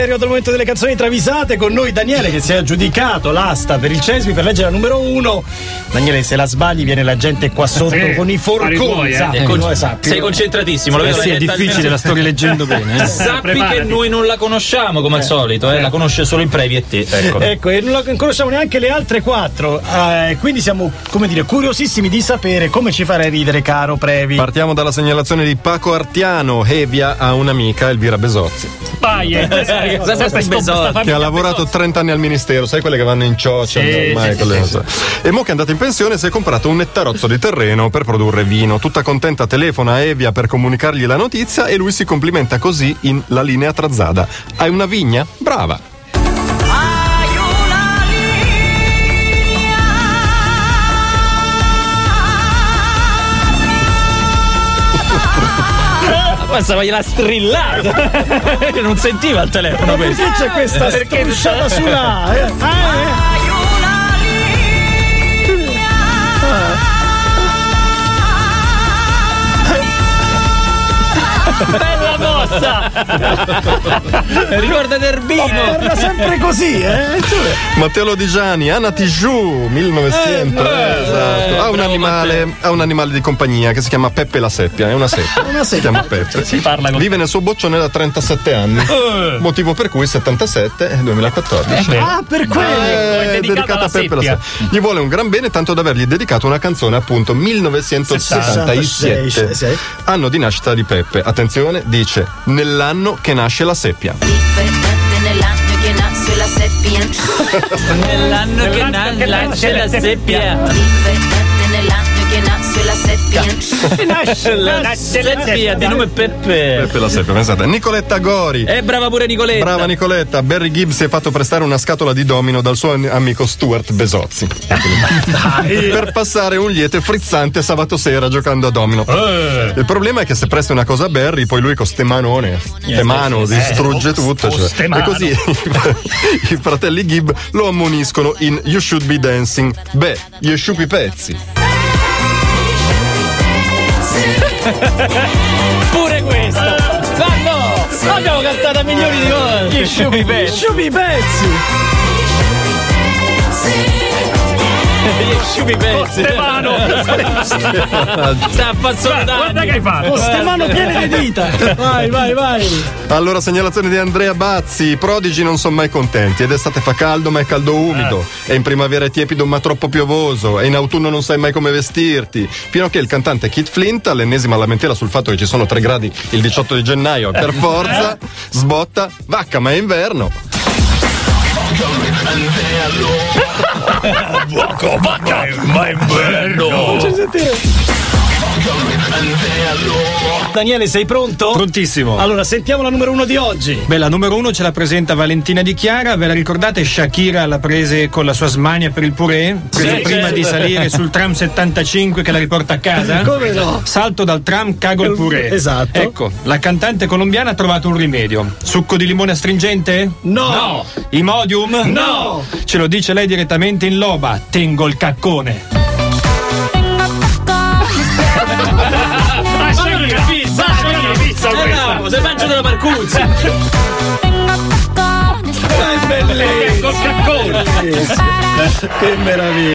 È arrivato il momento delle canzoni travisate con noi Daniele che si è aggiudicato l'asta per il Cesmi per leggere la numero uno. Daniele, se la sbagli viene la gente qua sotto Sì, con i forconi. eh. È con- sappi. sei concentratissimo, lo Eh vedo sì, è difficile, la sto rileggendo bene. eh. Sappi Preparati. che noi non la conosciamo come al solito, eh, la conosce solo il Previ e te. Ecco. Ecco, e non la- conosciamo neanche le altre quattro, eh, quindi siamo, come dire, curiosissimi di sapere come ci farai ridere, caro Previ. Partiamo dalla segnalazione di Paco Artiano, Evia a un'amica, Elvira Besozzi, Vai, Cosa sta sta besotti? che ha lavorato 30 anni al ministero, sai quelle che vanno in cioccia Sì, ormai, sì, sì, E mo che è andata in pensione si è comprato un nettarozzo di terreno per produrre vino. Tutta contenta telefona a Evia per comunicargli la notizia e lui si complimenta così in La linea trazzada. Hai una vigna? Brava! Pensava gliela strillato. non sentiva il telefono questo. Perché c'è questa strusciata sulla eh? Ah, eh. Mossa! Ricorda Derbino! Parla sempre così, eh? Matteo Lodigiani, Anna Tijoux, 1900. eh, esatto. Ha, un animale, ha un animale di compagnia che si chiama Peppe la Seppia, è una seppia. Una Si seppia. chiama Peppe. Si parla con Vive nel suo boccione da 37 anni. Motivo per cui 77 e 2014. Ah, per quello. Eh, è dedicata alla Peppe la seppia. Seppia. Gli vuole un gran bene tanto da avergli dedicato una canzone appunto 1967. 66. Anno di nascita di Peppe. Attenzione, dice nell'anno che nasce la seppia. nell'anno che nasce la seppia. Nell'anno che nasce la seppia. Nell'anno che nasce la seppia. La seppia di nome Peppe. Peppe la seppia, pensate. Nicoletta Gori. E brava pure Nicoletta. Brava Nicoletta, Barry Gibbs si è fatto prestare una scatola di domino dal suo amico Stuart Besozzi per passare un liete frizzante sabato sera giocando a domino. Il problema è che se presti una cosa a Barry, poi lui con ste manone, ste mano, distrugge tutto. cioè. E così i fratelli Gibb lo ammoniscono in You Should Be Dancing. Beh, gli sciupi pezzi. Pure questo. Ma no! L'abbiamo cantata milioni di volte. Gli sciupi pezzi. Gli sciupi pezzi. Stefano! Sta affazzolando. Guarda che hai fatto! Con ste mano piene di dita. Vai, vai, vai. Allora, segnalazione di Andrea Bazzi. I prodigi non sono mai contenti. Ed estate fa caldo, ma è caldo umido. E in primavera è tiepido, ma troppo piovoso. E in autunno non sai mai come vestirti. Fino a che il cantante Kit Flint, all'ennesima lamentela sul fatto che ci sono 3 gradi il 18 di gennaio, per forza, sbotta, vacca, ma è inverno. Ma è bello! Daniele, sei pronto? Prontissimo. Allora, sentiamo la numero uno di oggi. Beh, la numero uno ce la presenta Valentina Di Chiara. Ve la ricordate? Shakira la prese con la sua smania per il purè? Prese Sì, prima di salire sul tram 75 che la riporta a casa? Come no? Salto dal tram, cago il purè. Esatto. Ecco, la cantante colombiana ha trovato un rimedio. Succo di limone astringente? No. Imodium? No. Ce lo dice lei direttamente in loba. Tengo il caccone. Una pizza Eh, questa! bravo, sei peggio della Marcuzzi. Bellissimo. Col caccone! Che meraviglia.